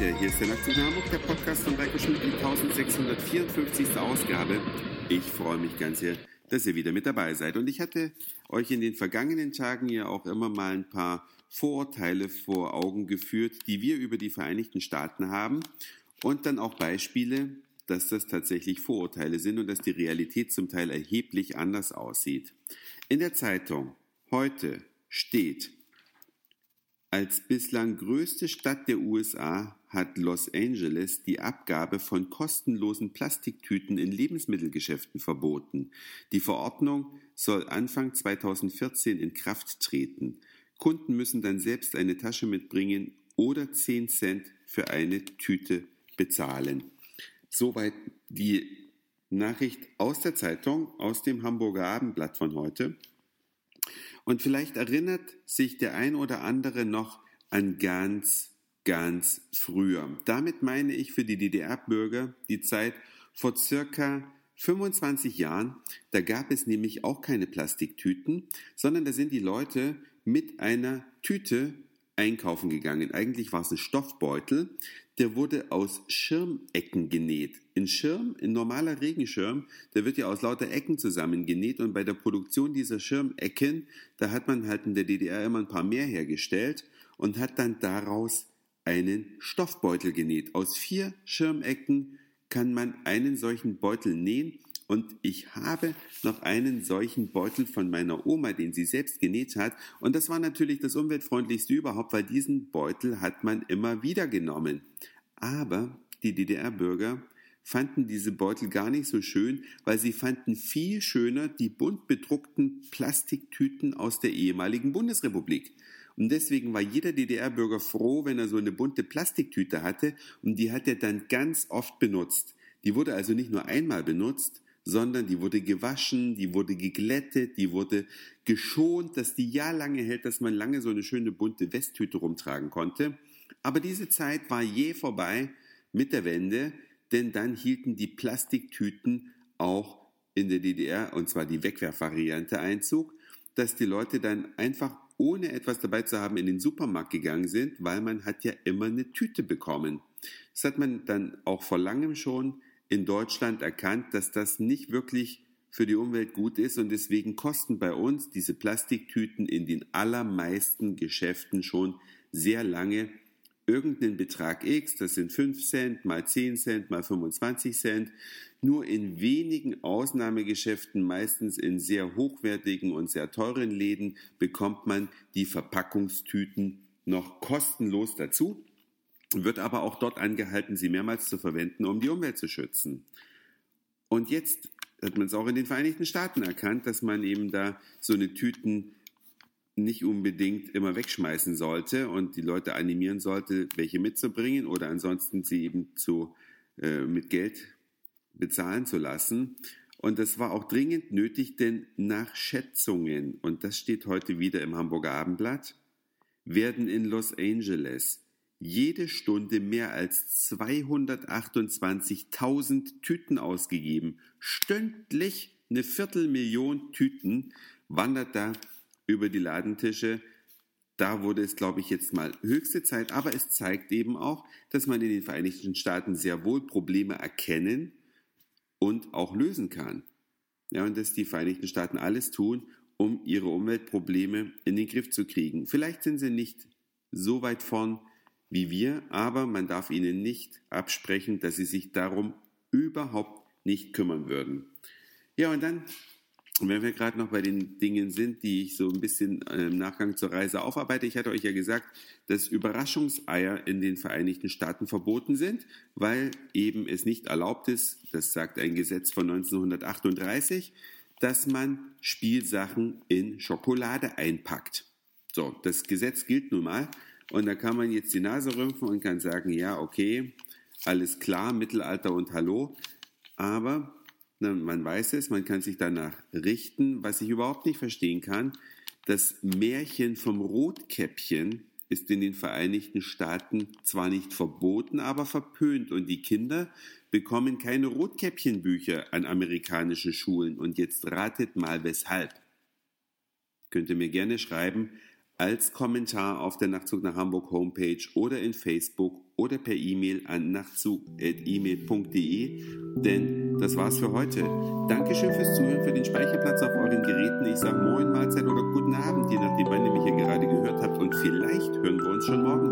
wieder. Hier ist der Nachtzug nach Hamburg, der Podcast von Reiko Schmidt, die 1654. Ausgabe. Ich freue mich ganz sehr, dass ihr wieder mit dabei seid. Und ich hatte euch in den vergangenen Tagen ja auch immer mal ein paar Vorurteile vor Augen geführt, die wir über die Vereinigten Staaten haben. Und dann auch Beispiele, dass das tatsächlich Vorurteile sind und dass die Realität zum Teil erheblich anders aussieht. In der Zeitung heute steht, als bislang größte Stadt der USA hat Los Angeles die Abgabe von kostenlosen Plastiktüten in Lebensmittelgeschäften verboten. Die Verordnung soll Anfang 2014 in Kraft treten. Kunden müssen dann selbst eine Tasche mitbringen oder 10 Cent für eine Tüte bezahlen. Soweit die Nachricht aus der Zeitung, aus dem Hamburger Abendblatt von heute. Und vielleicht erinnert sich der ein oder andere noch an ganz, ganz früher. Damit meine ich für die DDR-Bürger die Zeit vor circa 25 Jahren. Da gab es nämlich auch keine Plastiktüten, sondern da sind die Leute mit einer Tüte einkaufen gegangen. Eigentlich war es ein Stoffbeutel, der wurde aus Schirmecken genäht. Ein Schirm, ein normaler Regenschirm, der wird ja aus lauter Ecken zusammengenäht und bei der Produktion dieser Schirmecken, da hat man halt in der DDR immer ein paar mehr hergestellt und hat dann daraus einen Stoffbeutel genäht. Aus vier Schirmecken kann man einen solchen Beutel nähen und ich habe noch einen solchen Beutel von meiner Oma, den sie selbst genäht hat. Und das war natürlich das umweltfreundlichste überhaupt, weil diesen Beutel hat man immer wieder genommen. Aber die DDR-Bürger fanden diese Beutel gar nicht so schön, weil sie fanden viel schöner die bunt bedruckten Plastiktüten aus der ehemaligen Bundesrepublik. Und deswegen war jeder DDR-Bürger froh, wenn er so eine bunte Plastiktüte hatte und die hat er dann ganz oft benutzt. Die wurde also nicht nur einmal benutzt, sondern die wurde gewaschen, die wurde geglättet, die wurde geschont, dass die ja lange hält, dass man lange so eine schöne bunte Westtüte rumtragen konnte. Aber diese Zeit war je vorbei mit der Wende, denn dann hielten die Plastiktüten auch in der DDR, und zwar die Wegwerfvariante, Einzug, dass die Leute dann einfach ohne etwas dabei zu haben in den Supermarkt gegangen sind, weil man hat ja immer eine Tüte bekommen. Das hat man dann auch vor langem schon in Deutschland erkannt, dass das nicht wirklich für die Umwelt gut ist und deswegen kosten bei uns diese Plastiktüten in den allermeisten Geschäften schon sehr lange irgendeinen Betrag X, das sind 5 Cent mal 10 Cent mal 25 Cent. Nur in wenigen Ausnahmegeschäften, meistens in sehr hochwertigen und sehr teuren Läden, bekommt man die Verpackungstüten noch kostenlos dazu wird aber auch dort angehalten, sie mehrmals zu verwenden, um die Umwelt zu schützen. Und jetzt hat man es auch in den Vereinigten Staaten erkannt, dass man eben da so eine Tüten nicht unbedingt immer wegschmeißen sollte und die Leute animieren sollte, welche mitzubringen oder ansonsten sie eben zu, äh, mit Geld bezahlen zu lassen. Und das war auch dringend nötig, denn nach Schätzungen, und das steht heute wieder im Hamburger Abendblatt, werden in Los Angeles jede Stunde mehr als 228.000 Tüten ausgegeben. Stündlich eine Viertelmillion Tüten wandert da über die Ladentische. Da wurde es, glaube ich, jetzt mal höchste Zeit. Aber es zeigt eben auch, dass man in den Vereinigten Staaten sehr wohl Probleme erkennen und auch lösen kann. Ja, und dass die Vereinigten Staaten alles tun, um ihre Umweltprobleme in den Griff zu kriegen. Vielleicht sind sie nicht so weit vorn, wie wir, aber man darf ihnen nicht absprechen, dass sie sich darum überhaupt nicht kümmern würden. Ja, und dann, wenn wir gerade noch bei den Dingen sind, die ich so ein bisschen im Nachgang zur Reise aufarbeite, ich hatte euch ja gesagt, dass Überraschungseier in den Vereinigten Staaten verboten sind, weil eben es nicht erlaubt ist, das sagt ein Gesetz von 1938, dass man Spielsachen in Schokolade einpackt. So, das Gesetz gilt nun mal. Und da kann man jetzt die Nase rümpfen und kann sagen, ja, okay, alles klar, Mittelalter und Hallo. Aber man weiß es, man kann sich danach richten. Was ich überhaupt nicht verstehen kann, das Märchen vom Rotkäppchen ist in den Vereinigten Staaten zwar nicht verboten, aber verpönt. Und die Kinder bekommen keine Rotkäppchenbücher an amerikanischen Schulen. Und jetzt ratet mal weshalb. Könnt ihr mir gerne schreiben als Kommentar auf der Nachtzug nach Hamburg Homepage oder in Facebook oder per E-Mail an nachtzug.email.de. Denn das war's für heute. Dankeschön fürs Zuhören, für den Speicherplatz auf euren Geräten. Ich sage Moin, Mahlzeit oder Guten Abend, je nachdem, wann ihr mich hier gerade gehört habt. Und vielleicht hören wir uns schon morgen.